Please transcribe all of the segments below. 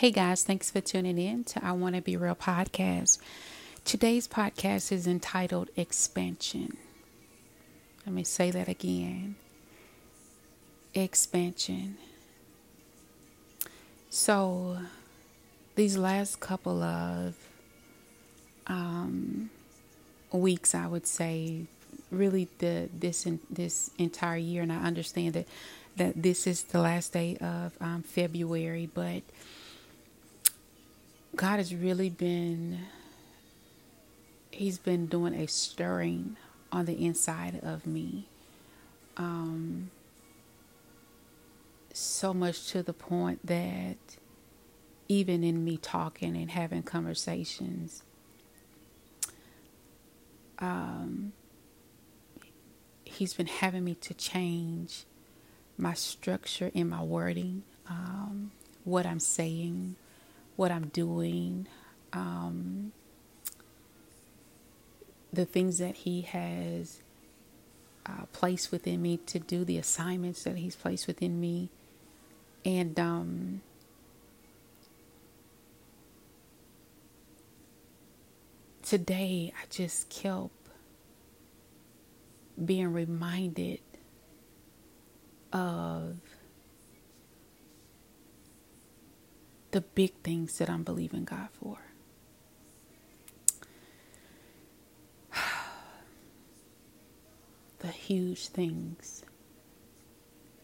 Hey guys, thanks for tuning in to I Want to Be Real podcast. Today's podcast is entitled Expansion. Let me say that again expansion. So, these last couple of um, weeks, I would say, really the this this entire year, and I understand that that this is the last day of um, February, but God has really been He's been doing a stirring on the inside of me. Um, so much to the point that even in me talking and having conversations, um, he's been having me to change my structure and my wording, um, what I'm saying, what I'm doing, um, the things that he has uh, placed within me to do, the assignments that he's placed within me. And um, today I just kept being reminded of the big things that I'm believing God for. the huge things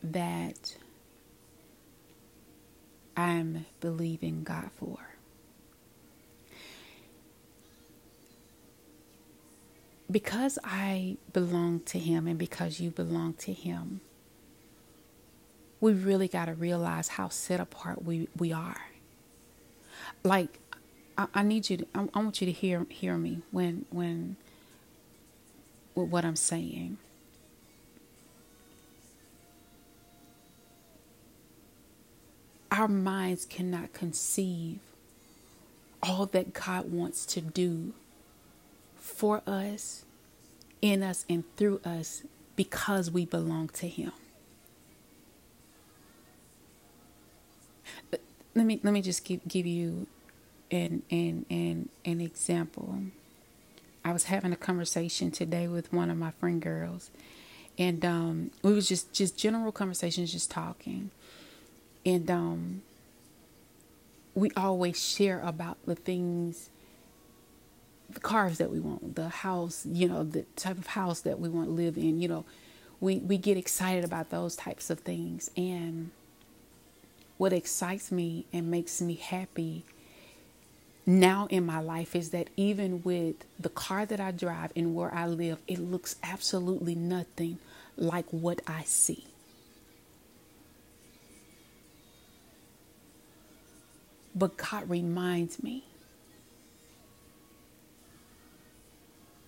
that I'm believing God for. Because I belong to Him and because you belong to Him, we really got to realize how set apart we, we are. Like, I, I need you to, I, I want you to hear, hear me when, when, with what I'm saying. Our minds cannot conceive all that God wants to do for us, in us, and through us because we belong to Him. Let me let me just give give you an an an an example. I was having a conversation today with one of my friend girls, and um, we was just just general conversations, just talking, and um, we always share about the things, the cars that we want, the house, you know, the type of house that we want to live in. You know, we we get excited about those types of things, and what excites me and makes me happy now in my life is that even with the car that I drive and where I live, it looks absolutely nothing like what I see. But God reminds me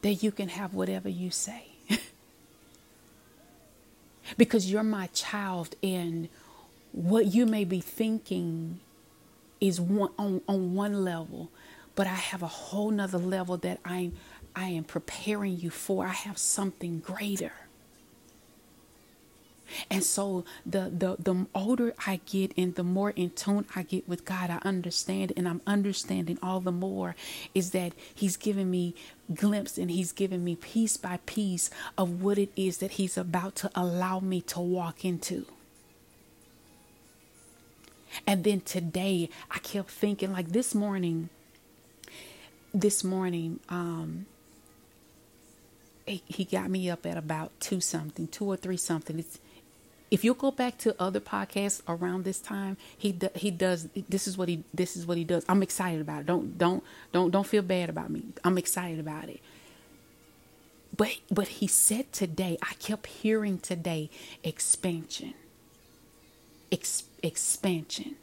that you can have whatever you say. because you're my child and what you may be thinking is one on, on one level, but I have a whole nother level that I'm I am preparing you for. I have something greater. And so the the the older I get and the more in tune I get with God, I understand and I'm understanding all the more is that He's giving me glimpse and He's giving me piece by piece of what it is that He's about to allow me to walk into. And then today, I kept thinking, like this morning, this morning, um, he, got me up at about two something, two or three something. It's if you go back to other podcasts around this time, he do, he does this is what he this is what he does. I'm excited about it. Don't don't don't don't feel bad about me. I'm excited about it. But but he said today, I kept hearing today expansion. Expansion expansion.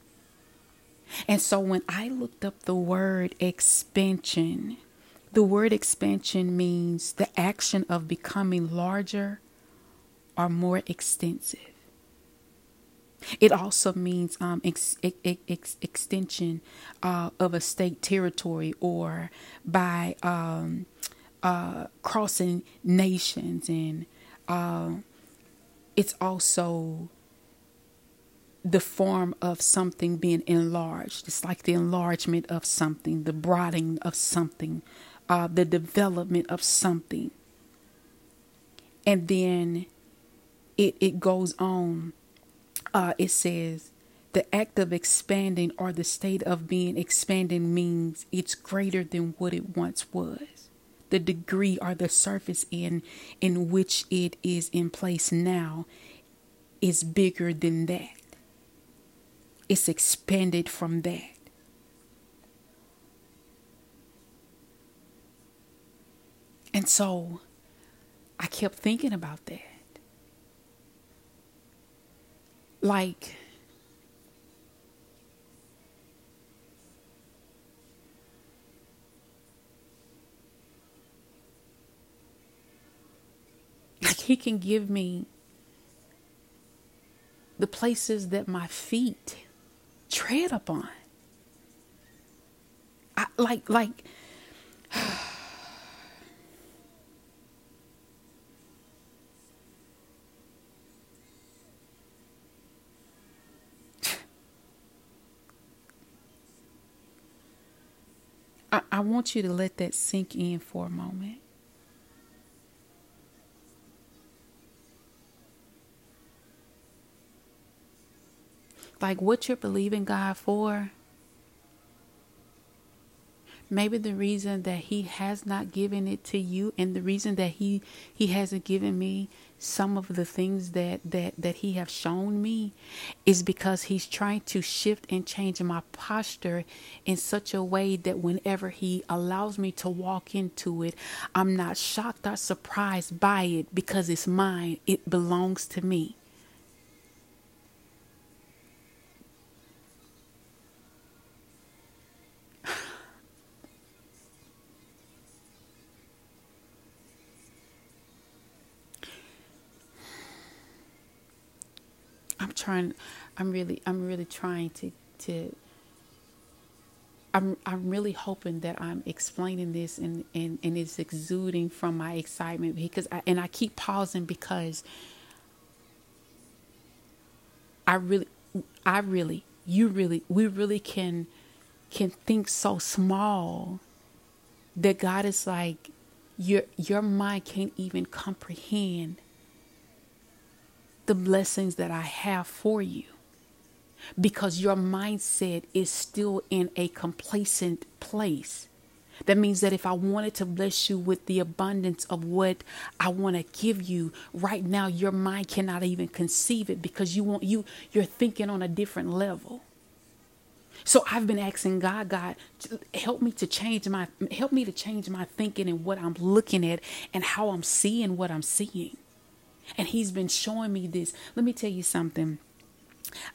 And so when I looked up the word expansion, the word expansion means the action of becoming larger or more extensive. It also means um, ex- ex- ex- extension uh, of a state territory or by um, uh, crossing nations. And uh, it's also the form of something being enlarged. It's like the enlargement of something, the broadening of something, uh, the development of something. And then it, it goes on. Uh, it says, the act of expanding or the state of being expanding means it's greater than what it once was. The degree or the surface in in which it is in place now is bigger than that it's expanded from that. And so I kept thinking about that. Like, like he can give me the places that my feet tread upon. I, like, like, I, I want you to let that sink in for a moment. Like what you're believing God for. Maybe the reason that he has not given it to you and the reason that he he hasn't given me some of the things that that that he have shown me is because he's trying to shift and change my posture in such a way that whenever he allows me to walk into it I'm not shocked or surprised by it because it's mine it belongs to me I'm trying I'm really I'm really trying to to I'm I'm really hoping that I'm explaining this and and, and it's exuding from my excitement because I, and I keep pausing because I really I really you really we really can can think so small that God is like your your mind can't even comprehend the blessings that I have for you because your mindset is still in a complacent place. That means that if I wanted to bless you with the abundance of what I want to give you right now, your mind cannot even conceive it because you want you you're thinking on a different level. So I've been asking God, God, help me to change my help me to change my thinking and what I'm looking at and how I'm seeing what I'm seeing. And he's been showing me this. Let me tell you something.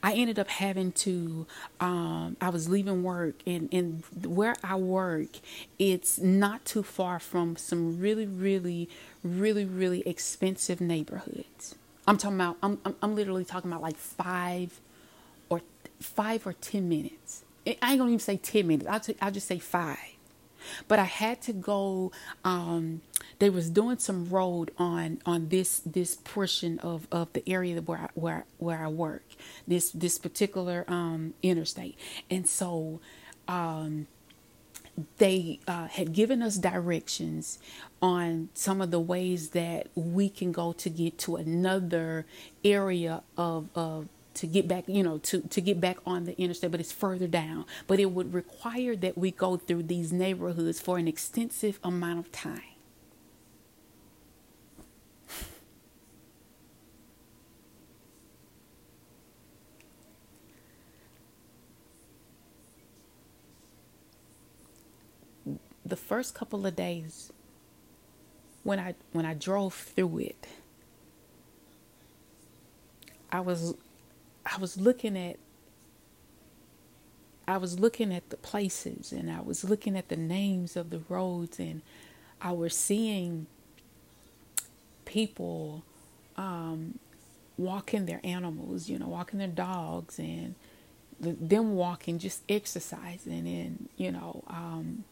I ended up having to um, I was leaving work and, and where I work it's not too far from some really really really really expensive neighborhoods. I'm talking about I'm I'm, I'm literally talking about like 5 or 5 or 10 minutes. I ain't to even say 10 minutes. I'll, t- I'll just say 5 but I had to go. Um, they was doing some road on on this this portion of of the area where I, where where I work. This this particular um, interstate, and so. Um, they uh, had given us directions on some of the ways that we can go to get to another area of, of to get back, you know, to, to get back on the interstate, but it's further down. But it would require that we go through these neighborhoods for an extensive amount of time. The first couple of days when I when I drove through it, I was I was looking at I was looking at the places and I was looking at the names of the roads and I was seeing people um, walking their animals, you know, walking their dogs and them walking, just exercising and, you know, um,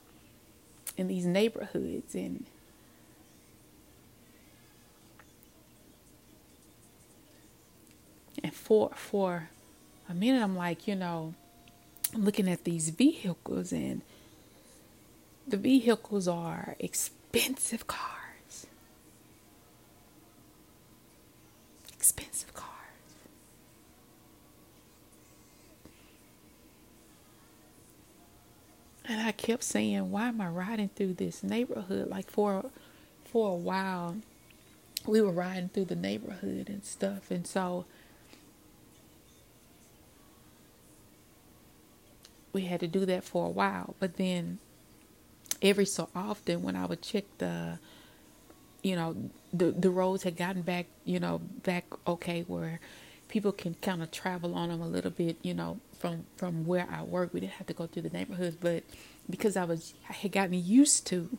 in these neighborhoods and and for for a minute, I'm like, you know, I'm looking at these vehicles, and the vehicles are expensive cars. Expensive cars. And I kept saying, why am I riding through this neighborhood? Like for for a while, we were riding through the neighborhood and stuff. And so we had to do that for a while. But then every so often when I would check the you know, the the roads had gotten back, you know, back okay where people can kind of travel on them a little bit, you know, from from where I work. We didn't have to go through the neighborhoods, but because I was I had gotten used to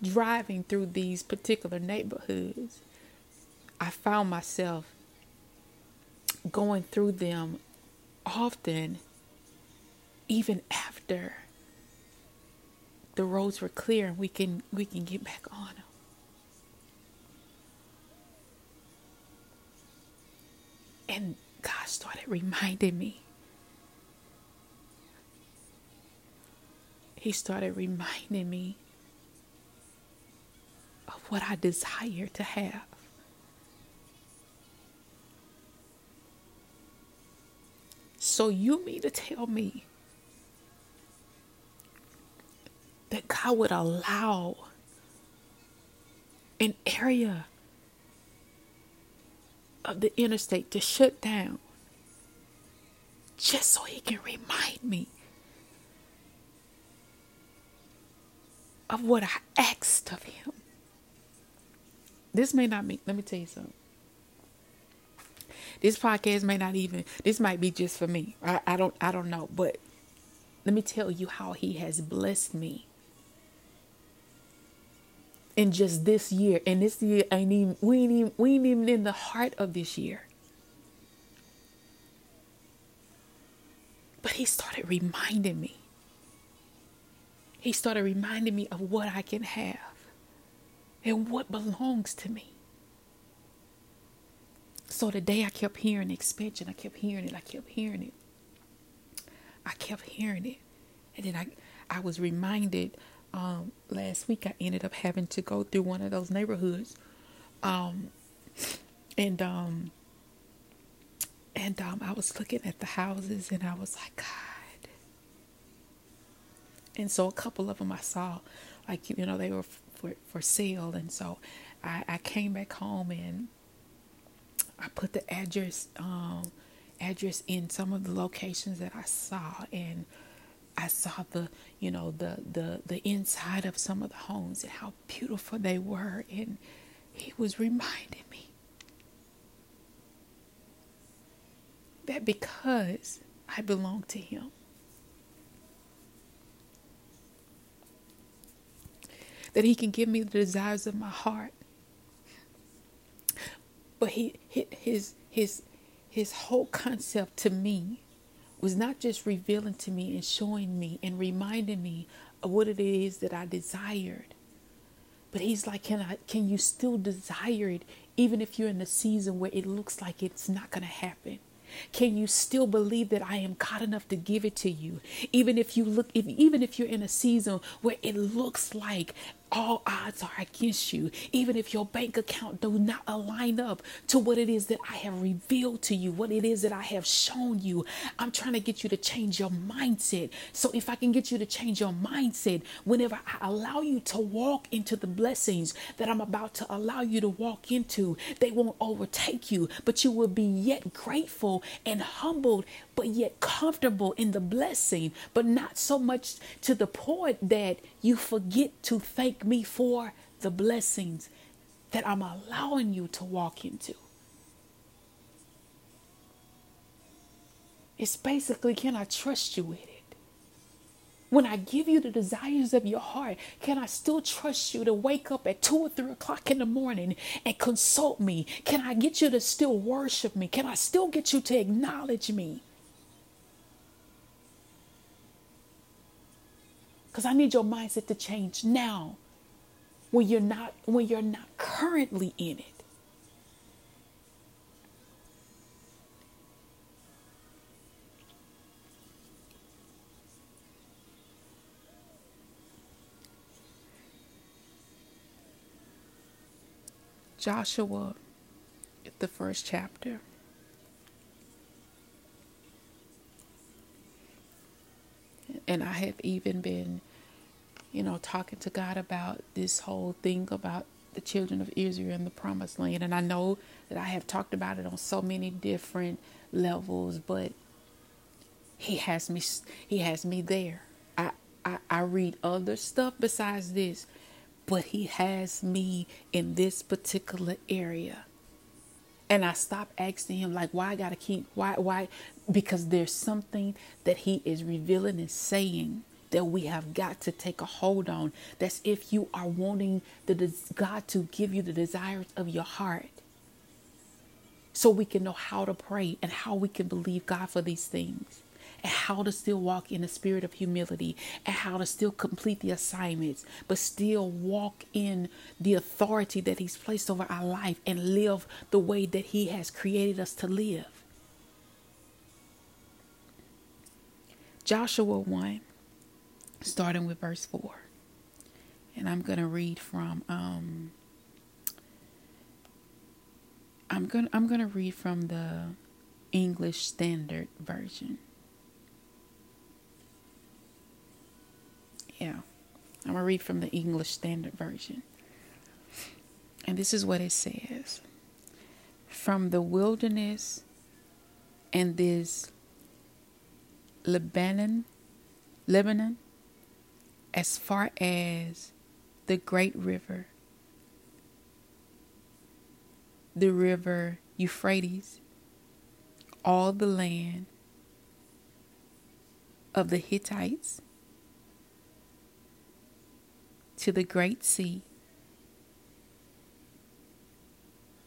driving through these particular neighborhoods, I found myself going through them often even after the roads were clear and we can we can get back on them. And God started reminding me. He started reminding me of what I desire to have. So you mean to tell me that God would allow an area of the interstate to shut down just so he can remind me of what I asked of him. This may not be, let me tell you something. This podcast may not even, this might be just for me. I, I don't, I don't know, but let me tell you how he has blessed me in just this year. And this year ain't even we ain't even we ain't even in the heart of this year. But he started reminding me. He started reminding me of what I can have and what belongs to me. So today I kept hearing expansion. I kept hearing it. I kept hearing it. I kept hearing it. And then I I was reminded um, last week I ended up having to go through one of those neighborhoods. Um, and um, and um, I was looking at the houses and I was like, God. And so a couple of them I saw, like you know, they were for for sale, and so I, I came back home and I put the address um address in some of the locations that I saw and I saw the, you know, the the the inside of some of the homes and how beautiful they were and he was reminding me that because I belong to him that he can give me the desires of my heart but he his his his whole concept to me was not just revealing to me and showing me and reminding me of what it is that I desired. But he's like, can I can you still desire it even if you're in a season where it looks like it's not gonna happen? Can you still believe that I am God enough to give it to you? Even if you look if even if you're in a season where it looks like all odds are against you, even if your bank account do not align up to what it is that I have revealed to you, what it is that I have shown you. I'm trying to get you to change your mindset. So if I can get you to change your mindset, whenever I allow you to walk into the blessings that I'm about to allow you to walk into, they won't overtake you, but you will be yet grateful and humbled, but yet comfortable in the blessing, but not so much to the point that you forget to thank me for the blessings that I'm allowing you to walk into. It's basically, can I trust you with it? When I give you the desires of your heart, can I still trust you to wake up at two or three o'clock in the morning and consult me? Can I get you to still worship me? Can I still get you to acknowledge me? Because I need your mindset to change now when you're not when you're not currently in it. Joshua, the first chapter. And I have even been you know, talking to God about this whole thing about the children of Israel in the promised land. And I know that I have talked about it on so many different levels, but he has me he has me there. I, I, I read other stuff besides this, but he has me in this particular area. And I stop asking him like why I gotta keep why why because there's something that he is revealing and saying that we have got to take a hold on. That's if you are wanting the God to give you the desires of your heart. So we can know how to pray and how we can believe God for these things and how to still walk in the spirit of humility and how to still complete the assignments, but still walk in the authority that He's placed over our life and live the way that He has created us to live. Joshua 1 starting with verse 4. And I'm going to read from um I'm going I'm going to read from the English Standard Version. Yeah. I'm going to read from the English Standard Version. And this is what it says. From the wilderness and this Lebanon Lebanon as far as the great river, the river Euphrates, all the land of the Hittites, to the great sea,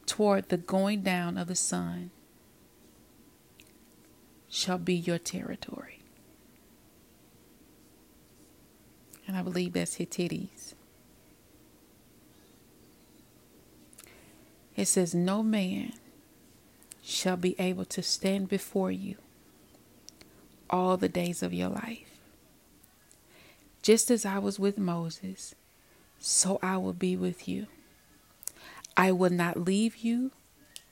toward the going down of the sun, shall be your territory. And I believe that's Hittites. It says, No man shall be able to stand before you all the days of your life. Just as I was with Moses, so I will be with you. I will not leave you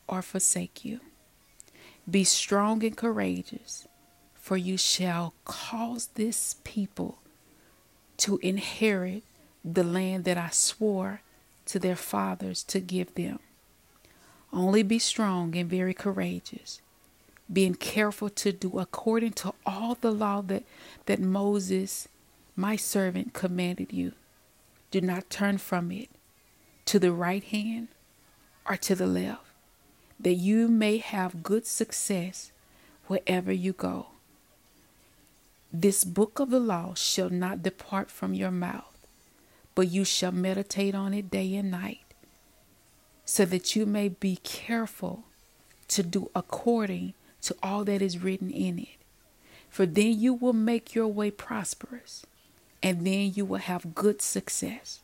or forsake you. Be strong and courageous, for you shall cause this people to inherit the land that I swore to their fathers to give them. Only be strong and very courageous, being careful to do according to all the law that, that Moses, my servant, commanded you. Do not turn from it to the right hand or to the left, that you may have good success wherever you go. This book of the law shall not depart from your mouth, but you shall meditate on it day and night, so that you may be careful to do according to all that is written in it. For then you will make your way prosperous, and then you will have good success.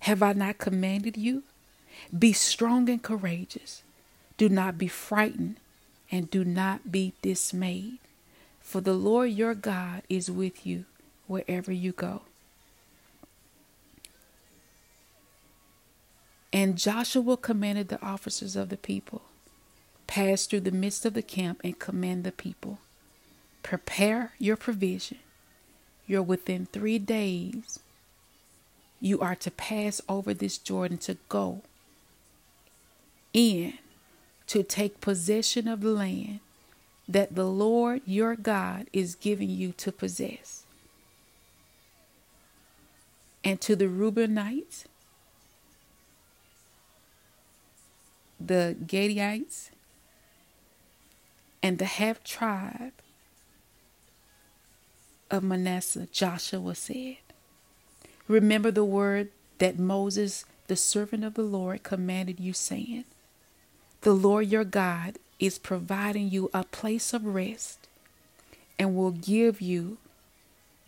Have I not commanded you? Be strong and courageous. Do not be frightened, and do not be dismayed. For the Lord your God is with you wherever you go. And Joshua commanded the officers of the people pass through the midst of the camp and command the people prepare your provision. You're within three days. You are to pass over this Jordan to go in to take possession of the land that the Lord your God is giving you to possess. And to the Reubenites, the Gadites, and the half tribe of Manasseh, Joshua said, Remember the word that Moses, the servant of the Lord, commanded you, saying, The Lord your God is providing you a place of rest and will give you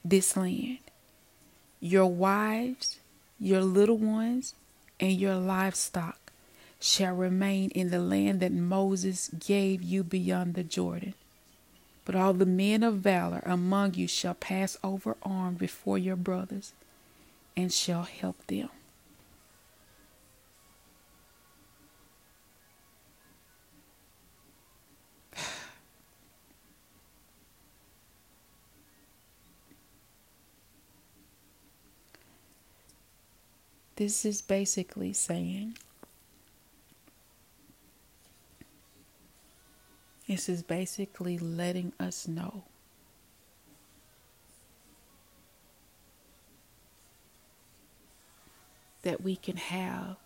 this land. Your wives, your little ones, and your livestock shall remain in the land that Moses gave you beyond the Jordan. But all the men of valor among you shall pass over armed before your brothers and shall help them. This is basically saying this is basically letting us know that we can have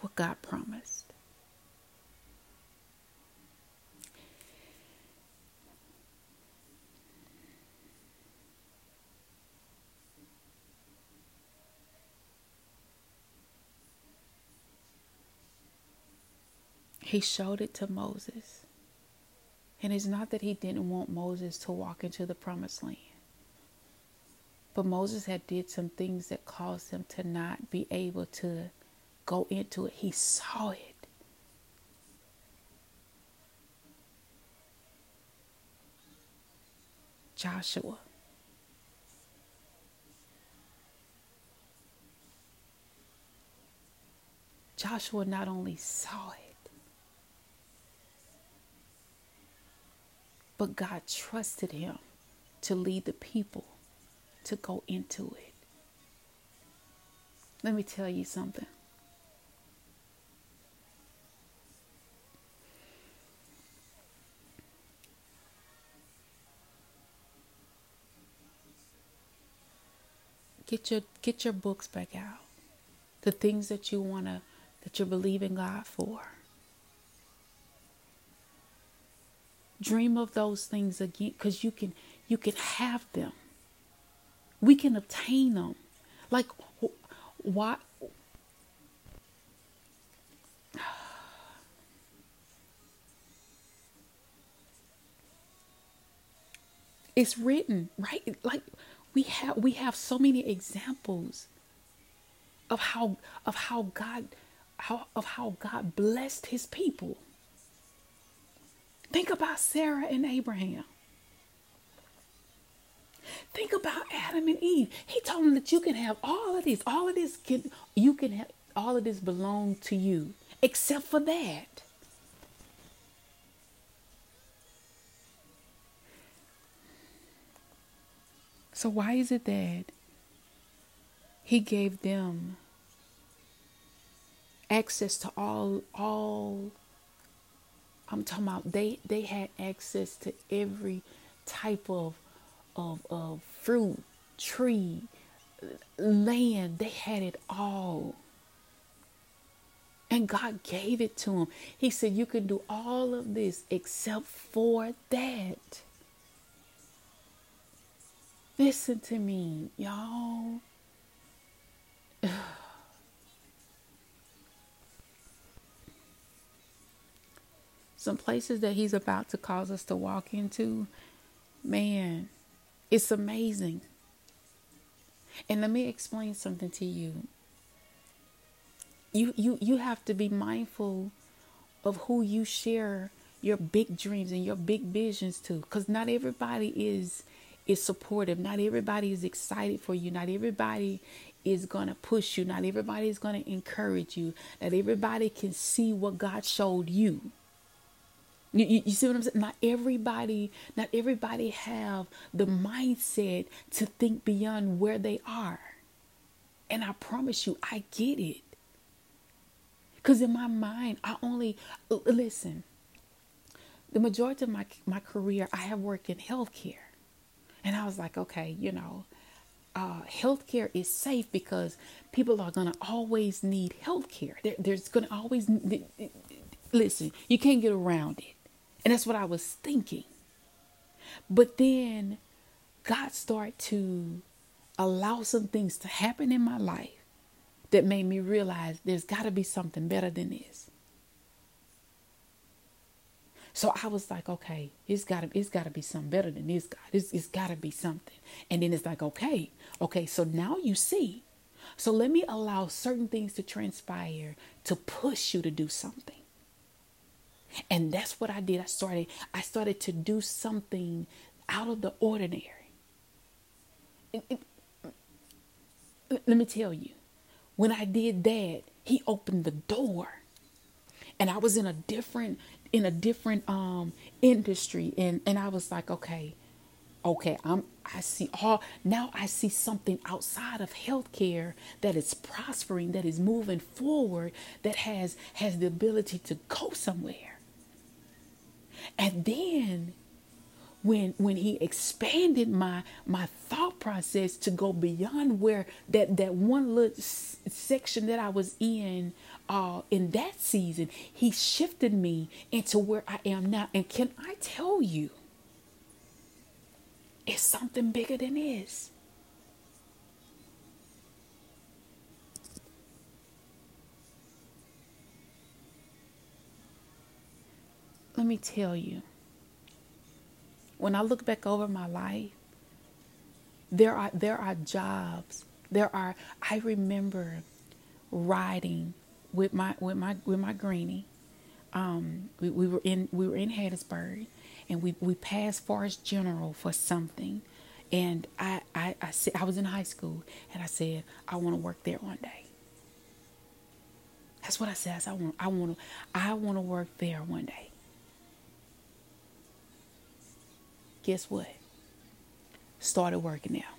what God promised. He showed it to Moses. And it's not that he didn't want Moses to walk into the promised land. But Moses had did some things that caused him to not be able to go into it. He saw it. Joshua. Joshua not only saw it, But God trusted him to lead the people to go into it. Let me tell you something. Get your get your books back out. The things that you wanna that you're believing God for. Dream of those things again because you can you can have them. We can obtain them. Like why it's written right like we have we have so many examples of how of how god how of how god blessed his people Think about Sarah and Abraham. Think about Adam and Eve. He told them that you can have all of this. All of this can you can have all of this belong to you, except for that. So why is it that he gave them access to all all I'm talking about they they had access to every type of of of fruit, tree, land. They had it all. And God gave it to him. He said, You can do all of this except for that. Listen to me, y'all. some places that he's about to cause us to walk into, man, it's amazing. And let me explain something to you. You you you have to be mindful of who you share your big dreams and your big visions to cuz not everybody is is supportive. Not everybody is excited for you. Not everybody is going to push you. Not everybody is going to encourage you. Not everybody can see what God showed you. You, you, you, see what I'm saying? Not everybody, not everybody have the mindset to think beyond where they are. And I promise you, I get it. Because in my mind, I only listen. The majority of my my career, I have worked in healthcare, and I was like, okay, you know, uh, healthcare is safe because people are gonna always need healthcare. There, there's gonna always listen. You can't get around it. And that's what I was thinking. But then God started to allow some things to happen in my life that made me realize there's got to be something better than this. So I was like, okay, it's gotta it's gotta be something better than this, God. It's, it's gotta be something. And then it's like, okay, okay, so now you see. So let me allow certain things to transpire to push you to do something. And that's what I did. I started I started to do something out of the ordinary. It, it, let me tell you, when I did that, he opened the door. And I was in a different in a different um industry and and I was like, okay, okay, I'm I see all now I see something outside of healthcare that is prospering, that is moving forward, that has has the ability to go somewhere. And then when when he expanded my my thought process to go beyond where that that one little s- section that I was in uh in that season he shifted me into where I am now. And can I tell you it's something bigger than this let me tell you when I look back over my life, there are there are jobs. There are I remember riding with my with my with my greenie. Um, we, we were in we were in Hattiesburg and we, we passed Forrest General for something. And I, I, I said I was in high school and I said, I want to work there one day. That's what I said. I, said, I want I want to I want to work there one day. Guess what? Started working now.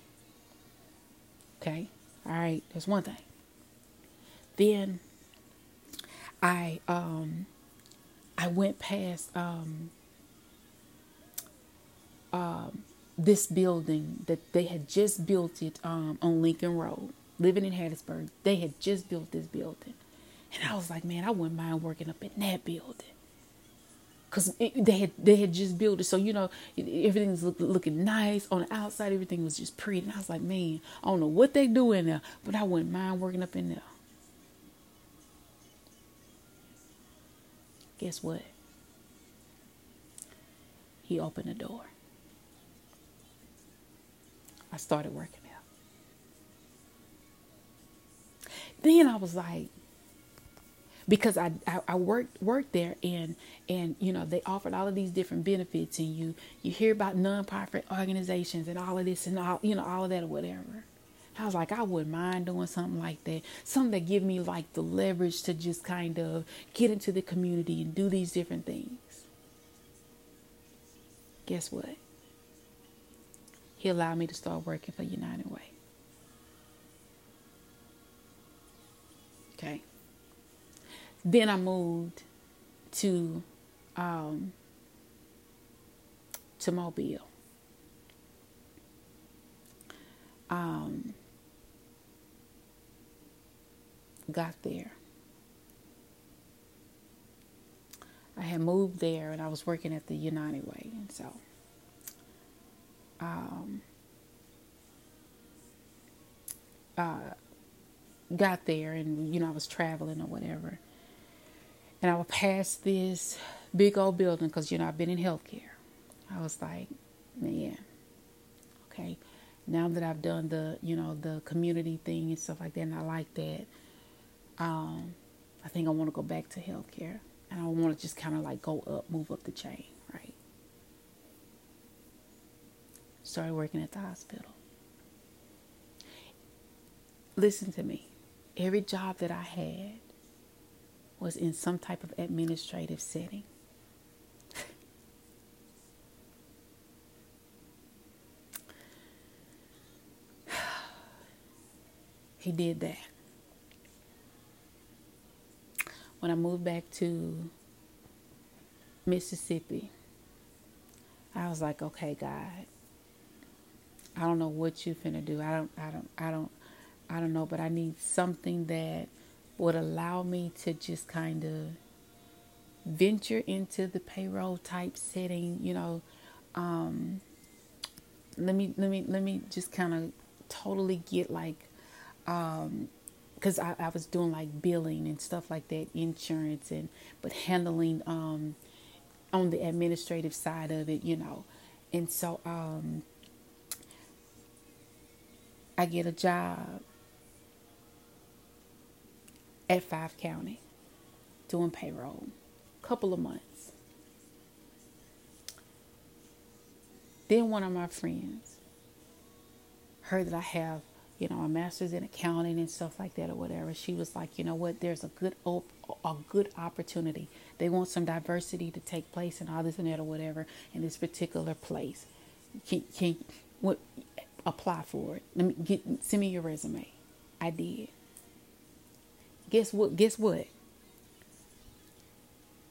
Okay? All right, that's one thing. Then I um I went past um um this building that they had just built it um on Lincoln Road, living in Hattiesburg. They had just built this building. And I was like, man, I wouldn't mind working up in that building because they had they had just built it, so you know everything's look, looking nice on the outside. Everything was just pretty, and I was like, man, I don't know what they do in there, but I wouldn't mind working up in there. Guess what? He opened the door. I started working there. Then I was like, because I, I, I worked worked there and and you know they offered all of these different benefits and you you hear about nonprofit organizations and all of this and all you know all of that or whatever. I was like, I wouldn't mind doing something like that. Something that give me like the leverage to just kind of get into the community and do these different things. Guess what? He allowed me to start working for United Way. Okay. Then I moved to um, to Mobile. Um, got there. I had moved there and I was working at the United Way, and so um, uh, got there, and you know I was traveling or whatever, and I would pass this big old building because, you know, I've been in healthcare. I was like, man, okay, now that I've done the, you know, the community thing and stuff like that, and I like that, um, I think I want to go back to healthcare. And I want to just kind of like go up, move up the chain, right? Started working at the hospital. Listen to me. Every job that I had, was in some type of administrative setting. he did that. When I moved back to Mississippi, I was like, okay, God, I don't know what you're finna do. I don't, I don't, I don't, I don't know, but I need something that would allow me to just kind of venture into the payroll type setting, you know, um, let me let me let me just kind of totally get like um because I, I was doing like billing and stuff like that insurance and but handling um on the administrative side of it you know. And so um i get a job at Five County doing payroll. Couple of months. Then one of my friends heard that I have, you know, a master's in accounting and stuff like that or whatever. She was like, you know what, there's a good op- a good opportunity. They want some diversity to take place and all this and that or whatever in this particular place. can, can what, apply for it. Let me get send me your resume. I did. Guess what? Guess what?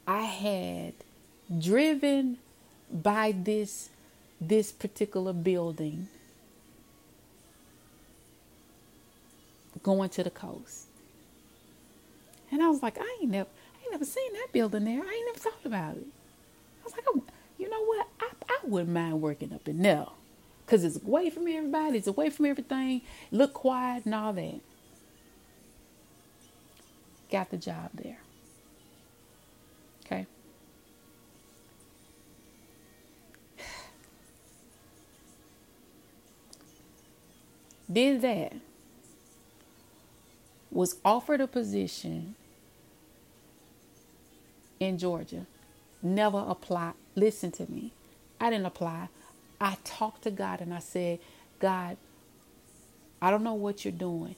I had driven by this this particular building going to the coast. And I was like, I ain't never I ain't never seen that building there. I ain't never thought about it. I was like, you know what? I, I wouldn't mind working up in there. Cause it's away from everybody, it's away from everything, look quiet and all that. Got the job there. Okay. Did that. Was offered a position in Georgia. Never applied. Listen to me. I didn't apply. I talked to God and I said, God, I don't know what you're doing,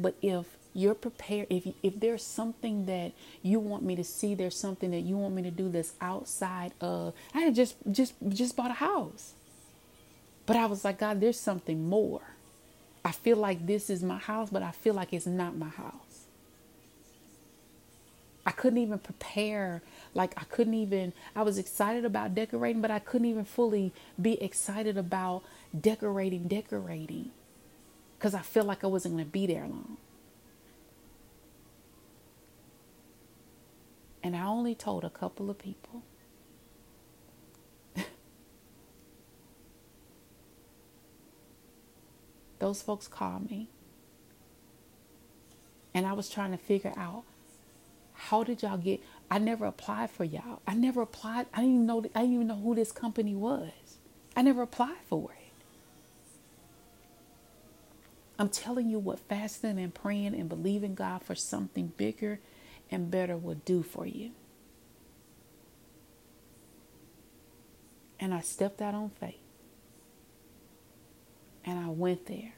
but if you're prepared, if if there's something that you want me to see, there's something that you want me to do that's outside of, I had just just just bought a house, but I was like, God, there's something more. I feel like this is my house, but I feel like it's not my house. I couldn't even prepare. Like, I couldn't even, I was excited about decorating, but I couldn't even fully be excited about decorating, decorating, because I felt like I wasn't going to be there long. And I only told a couple of people. Those folks called me. And I was trying to figure out how did y'all get? I never applied for y'all. I never applied. I didn't even know. I didn't even know who this company was. I never applied for it. I'm telling you what fasting and praying and believing God for something bigger and better will do for you. And I stepped out on faith. And I went there.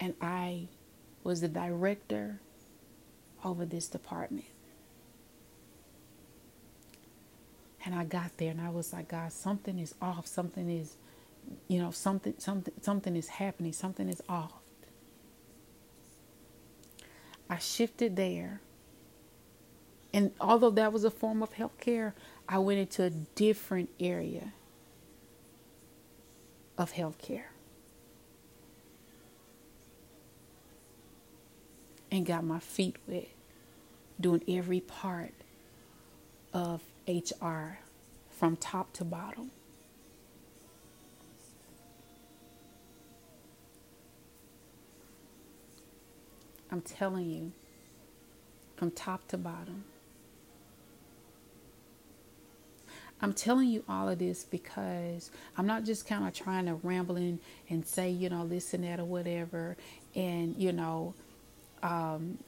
And I was the director over this department. And I got there and I was like, God, something is off. Something is, you know, something, something, something is happening. Something is off. I shifted there. And although that was a form of healthcare, I went into a different area of healthcare. and got my feet wet doing every part of HR from top to bottom. I'm telling you, from top to bottom. I'm telling you all of this because I'm not just kind of trying to ramble in and say, you know, and that or whatever. And, you know, um,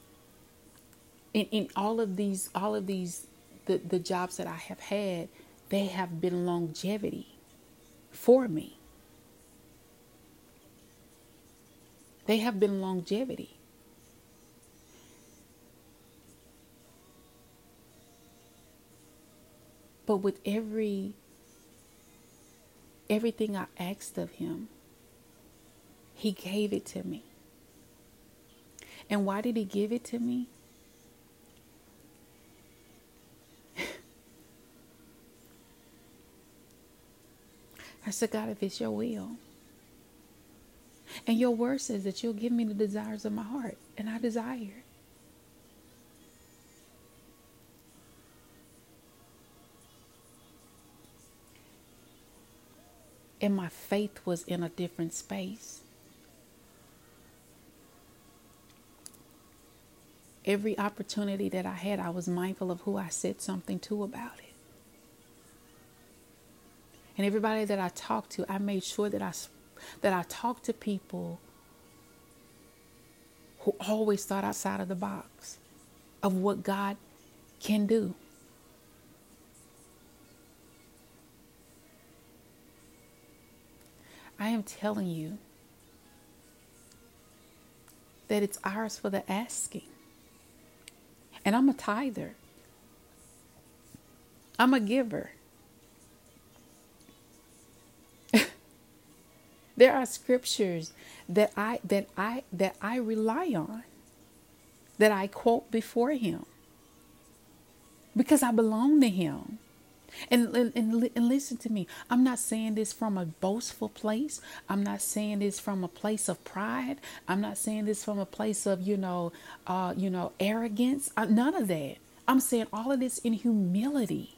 in, in all of these, all of these, the, the jobs that I have had, they have been longevity for me. They have been longevity. But with every everything I asked of him, he gave it to me. And why did he give it to me? I said, God, if it's your will. And your word says that you'll give me the desires of my heart, and I desire. And my faith was in a different space. every opportunity that I had, I was mindful of who I said something to about it. And everybody that I talked to, I made sure that I that I talked to people who always thought outside of the box of what God can do. I am telling you that it's ours for the asking. And I'm a tither, I'm a giver. there are scriptures that I that I that I rely on that I quote before him because I belong to him. And, and, and, listen to me. I'm not saying this from a boastful place. I'm not saying this from a place of pride. I'm not saying this from a place of, you know, uh, you know, arrogance. None of that. I'm saying all of this in humility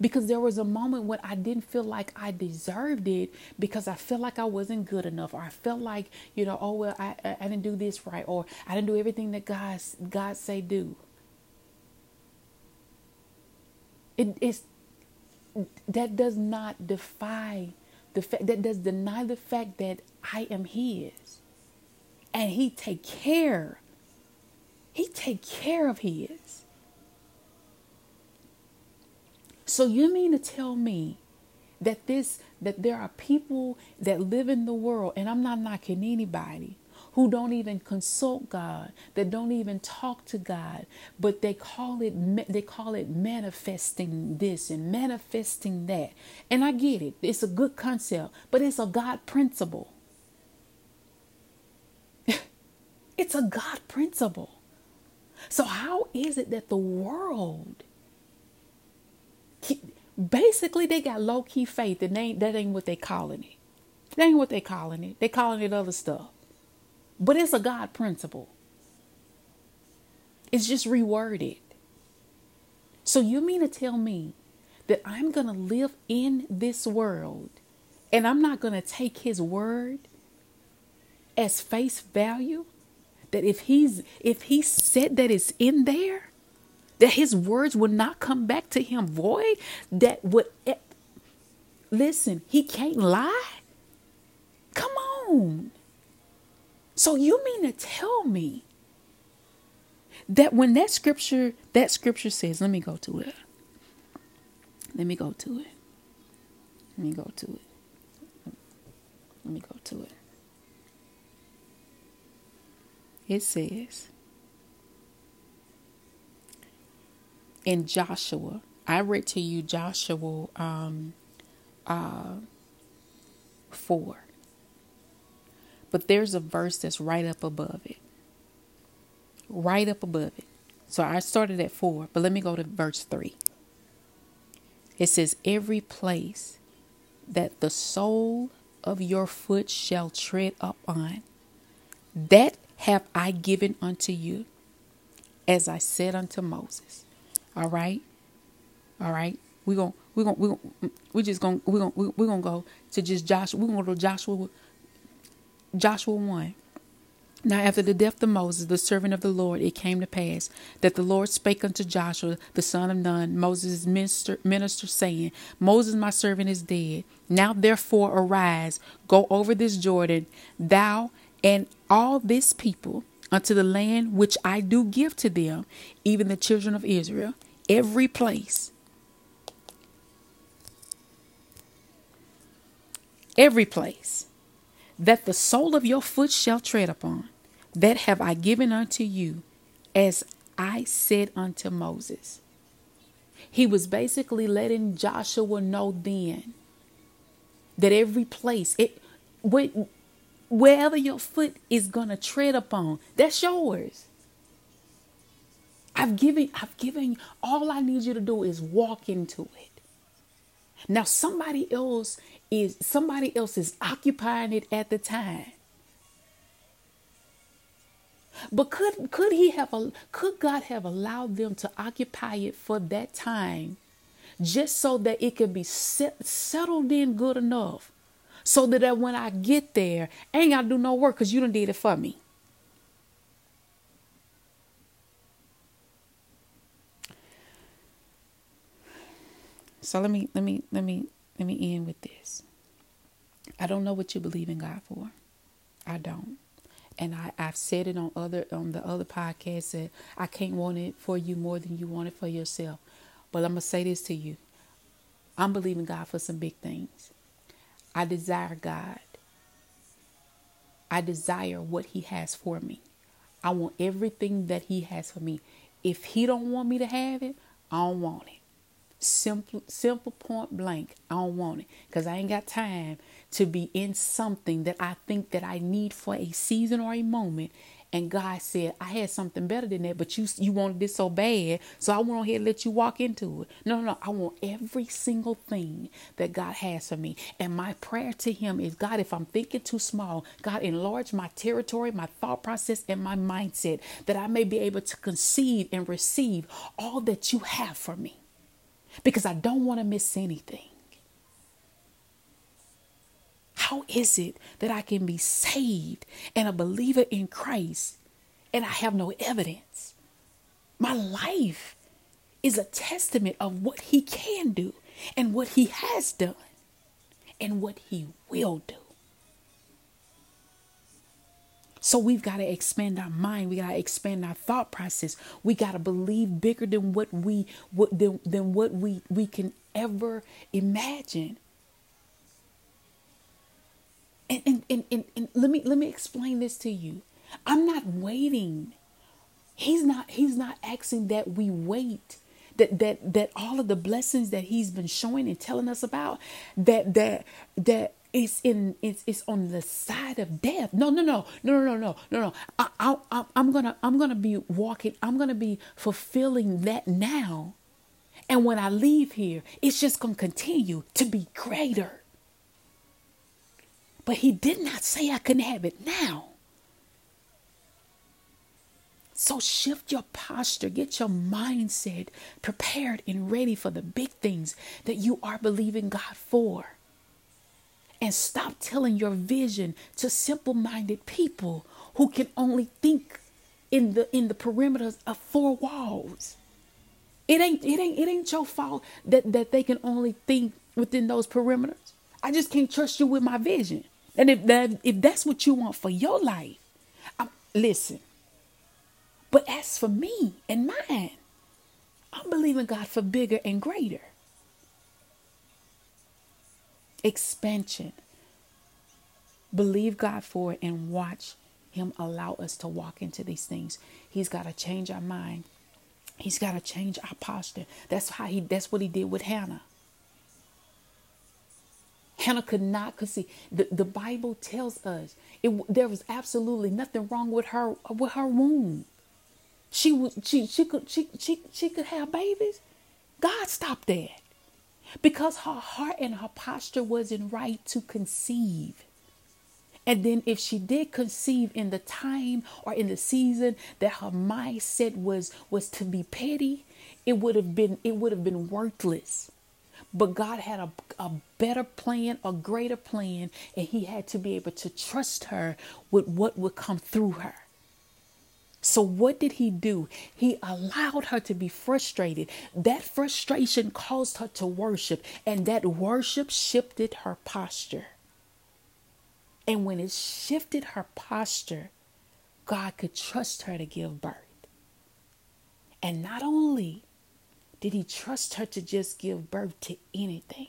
because there was a moment when I didn't feel like I deserved it because I felt like I wasn't good enough or I felt like you know oh well I, I, I didn't do this right or I didn't do everything that God God say do it is that does not defy the fact that does deny the fact that I am his. And he take care he take care of his. So you mean to tell me that this that there are people that live in the world and I'm not knocking anybody who don't even consult God, that don't even talk to God, but they call it they call it manifesting this and manifesting that. And I get it. It's a good concept, but it's a God principle. it's a God principle. So how is it that the world basically they got low key faith and they, that ain't what they calling it. That ain't what they calling it. They calling it other stuff. But it's a God principle. It's just reworded. So you mean to tell me that I'm going to live in this world and I'm not going to take his word as face value? That if he's if he said that it's in there, that his words would not come back to him void, that would eh, listen, he can't lie. Come on. So you mean to tell me that when that scripture that scripture says, let me go to it. Let me go to it. Let me go to it. Let me go to it. It says in Joshua. I read to you Joshua um, uh, 4. But there's a verse that's right up above it. Right up above it. So I started at 4, but let me go to verse 3. It says, Every place that the sole of your foot shall tread upon, that have I given unto you, as I said unto Moses. All right. All right. We're going we're to we're we just going to we're to we're to go to just Joshua. We're to go to Joshua Joshua 1. Now, after the death of Moses, the servant of the Lord, it came to pass that the Lord spake unto Joshua, the son of Nun, Moses' minister, minister, saying, Moses, my servant, is dead. Now, therefore, arise, go over this Jordan, thou and all this people, unto the land which I do give to them, even the children of Israel, every place. Every place that the sole of your foot shall tread upon, that have I given unto you, as I said unto Moses. He was basically letting Joshua know then that every place, it, wherever your foot is going to tread upon, that's yours. I've given I've given all I need you to do is walk into it. Now somebody else is somebody else is occupying it at the time. But could could he have could God have allowed them to occupy it for that time just so that it could be set, settled in good enough so that when I get there, I ain't gotta do no work because you done did it for me. So let me let me let me let me end with this. I don't know what you believe in God for. I don't. And I, I've said it on other on the other podcasts that I can't want it for you more than you want it for yourself. But I'm gonna say this to you. I'm believing God for some big things. I desire God. I desire what he has for me. I want everything that he has for me. If he don't want me to have it, I don't want it. Simple, simple point blank. I don't want it because I ain't got time to be in something that I think that I need for a season or a moment. And God said, I had something better than that, but you you wanted this so bad, so I went ahead and let you walk into it. No, no, no. I want every single thing that God has for me. And my prayer to Him is, God, if I'm thinking too small, God, enlarge my territory, my thought process, and my mindset, that I may be able to conceive and receive all that you have for me. Because I don't want to miss anything. How is it that I can be saved and a believer in Christ and I have no evidence? My life is a testament of what He can do and what He has done and what He will do. So we've got to expand our mind. We got to expand our thought process. We got to believe bigger than what we what than, than what we we can ever imagine. And, and, and, and, and let me let me explain this to you. I'm not waiting. He's not he's not asking that we wait. That that that all of the blessings that he's been showing and telling us about that that that it's in it's it's on the side of death. No, no, no, no, no, no, no, no. I, I, I, I'm gonna I'm gonna be walking. I'm gonna be fulfilling that now, and when I leave here, it's just gonna continue to be greater. But he did not say I couldn't have it now. So shift your posture, get your mindset prepared and ready for the big things that you are believing God for. And stop telling your vision to simple-minded people who can only think in the in the perimeters of four walls. It ain't it ain't it ain't your fault that that they can only think within those perimeters. I just can't trust you with my vision. And if that if that's what you want for your life, I'm, listen. But as for me and mine, I'm believing God for bigger and greater. Expansion. Believe God for it and watch Him allow us to walk into these things. He's got to change our mind. He's got to change our posture. That's how he that's what he did with Hannah. Hannah could not conceive. The, the Bible tells us it, there was absolutely nothing wrong with her with her womb. She was she she could she she she could have babies. God stopped that because her heart and her posture wasn't right to conceive. And then if she did conceive in the time or in the season that her mindset was was to be petty, it would have been it would have been worthless. But God had a, a better plan, a greater plan, and He had to be able to trust her with what would come through her. So, what did he do? He allowed her to be frustrated. That frustration caused her to worship, and that worship shifted her posture. And when it shifted her posture, God could trust her to give birth. And not only did he trust her to just give birth to anything?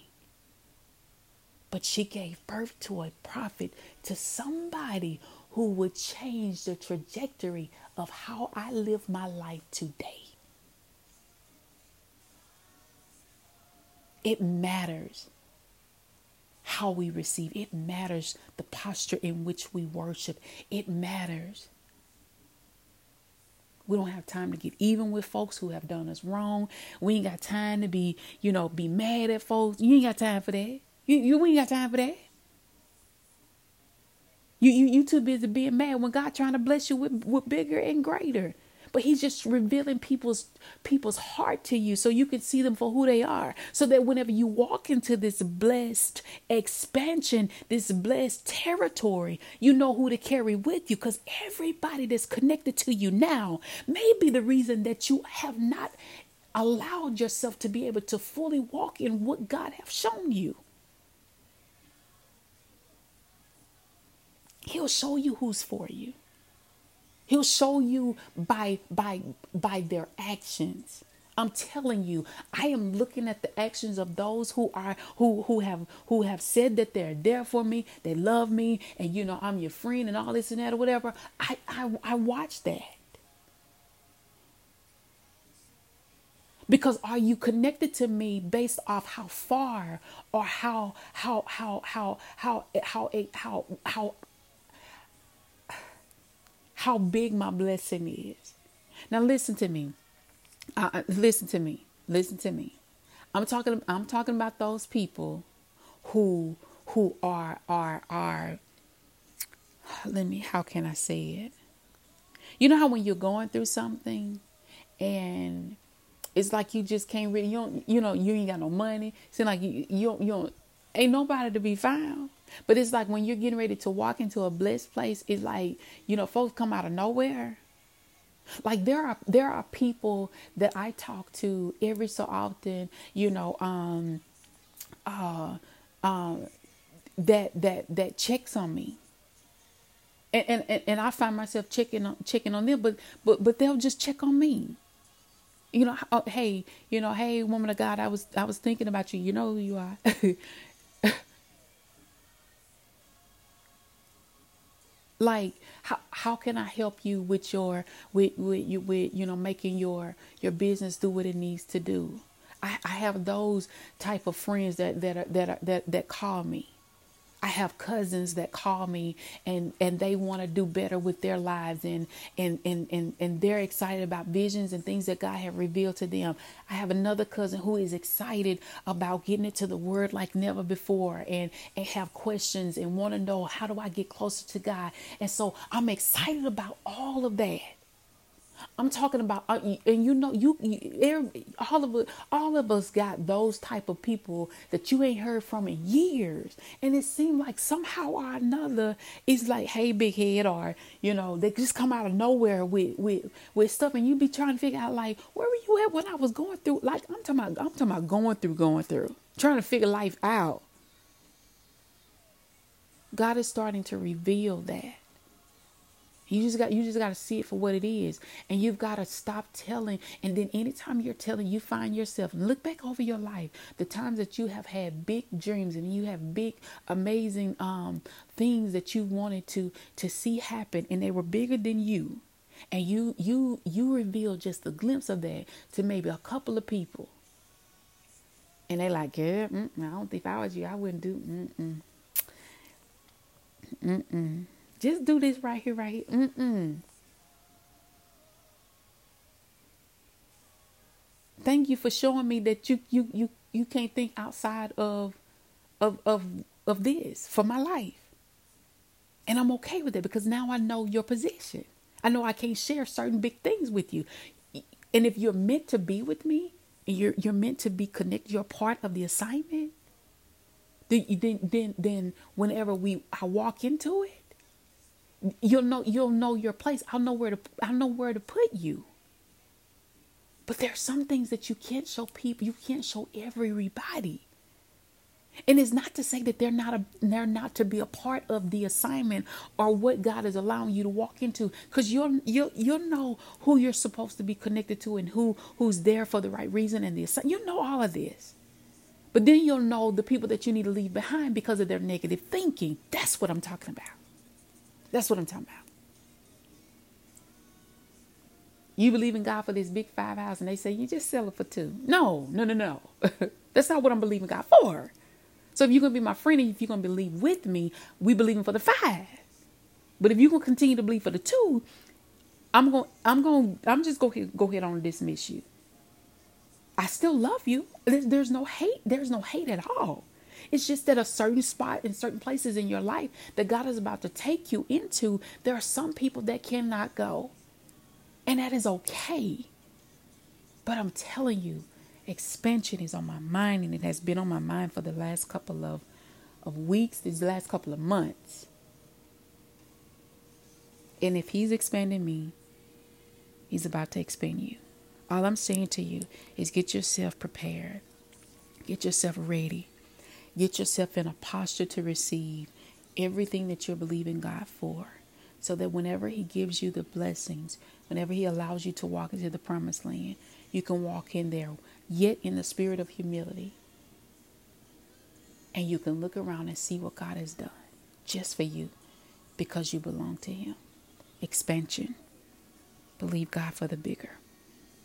But she gave birth to a prophet, to somebody who would change the trajectory of how I live my life today. It matters how we receive, it matters the posture in which we worship, it matters we don't have time to get even with folks who have done us wrong. We ain't got time to be, you know, be mad at folks. You ain't got time for that. You you we ain't got time for that. You you you too busy being mad when God trying to bless you with, with bigger and greater. But he's just revealing people's people's heart to you so you can see them for who they are. So that whenever you walk into this blessed expansion this blessed territory you know who to carry with you. Because everybody that's connected to you now may be the reason that you have not allowed yourself to be able to fully walk in what God have shown you He'll show you who's for you. He'll show you by by by their actions. I'm telling you, I am looking at the actions of those who are who who have who have said that they're there for me, they love me, and you know I'm your friend and all this and that or whatever. I I, I watch that. Because are you connected to me based off how far or how how how how how how how how how, how big my blessing is? Now listen to me. Uh, listen to me. Listen to me. I'm talking I'm talking about those people who who are are are let me how can I say it? You know how when you're going through something and it's like you just can't really you don't you know you ain't got no money. It's like you you you don't ain't nobody to be found. But it's like when you're getting ready to walk into a blessed place, it's like you know folks come out of nowhere. Like there are there are people that I talk to every so often, you know, um, uh, um, that that that checks on me. And, and, and I find myself checking on checking on them, but but but they'll just check on me you know, oh, hey, you know, hey, woman of God, I was I was thinking about you. You know who you are. like how how can I help you with your with with you with you know making your your business do what it needs to do. I, I have those type of friends that that are, that are, that that call me I have cousins that call me and and they want to do better with their lives and and and and and they're excited about visions and things that God have revealed to them. I have another cousin who is excited about getting into the word like never before and and have questions and want to know how do I get closer to God. And so I'm excited about all of that. I'm talking about, uh, and you know, you, you all of us, all of us got those type of people that you ain't heard from in years, and it seemed like somehow or another, it's like, hey, big head, or you know, they just come out of nowhere with with with stuff, and you be trying to figure out like, where were you at when I was going through? Like, I'm talking about, I'm talking about going through, going through, trying to figure life out. God is starting to reveal that. You just got you just got to see it for what it is, and you've got to stop telling. And then anytime you're telling, you find yourself look back over your life, the times that you have had big dreams and you have big, amazing um, things that you wanted to to see happen, and they were bigger than you, and you you you reveal just a glimpse of that to maybe a couple of people, and they like, yeah, I don't think if I was you, I wouldn't do. Mm-mm. Mm-mm. Just do this right here, right here. Mm-mm. Thank you for showing me that you you you you can't think outside of of of of this for my life. And I'm okay with it because now I know your position. I know I can't share certain big things with you. And if you're meant to be with me and you're you're meant to be connected, you're part of the assignment, then then then, then whenever we I walk into it, you'll know you'll know your place. I'll know where to I'll know where to put you. But there are some things that you can't show people. You can't show everybody. And it's not to say that they're not a they're not to be a part of the assignment or what God is allowing you to walk into. Because you'll you'll you'll know who you're supposed to be connected to and who who's there for the right reason and the assignment. You know all of this. But then you'll know the people that you need to leave behind because of their negative thinking. That's what I'm talking about. That's what I'm talking about. You believe in God for this big five house, and they say you just sell it for two. No, no, no, no. That's not what I'm believing God for. So if you're gonna be my friend and if you're gonna believe with me, we believe in for the five. But if you're gonna continue to believe for the two, I'm gonna, I'm gonna, I'm just gonna go ahead on and dismiss you. I still love you. There's, there's no hate. There's no hate at all. It's just that a certain spot in certain places in your life that God is about to take you into, there are some people that cannot go. And that is okay. But I'm telling you, expansion is on my mind and it has been on my mind for the last couple of, of weeks, these last couple of months. And if He's expanding me, He's about to expand you. All I'm saying to you is get yourself prepared, get yourself ready. Get yourself in a posture to receive everything that you're believing God for. So that whenever He gives you the blessings, whenever He allows you to walk into the promised land, you can walk in there, yet in the spirit of humility. And you can look around and see what God has done just for you because you belong to Him. Expansion. Believe God for the bigger.